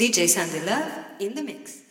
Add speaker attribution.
Speaker 1: DJ Sandy Love in the mix.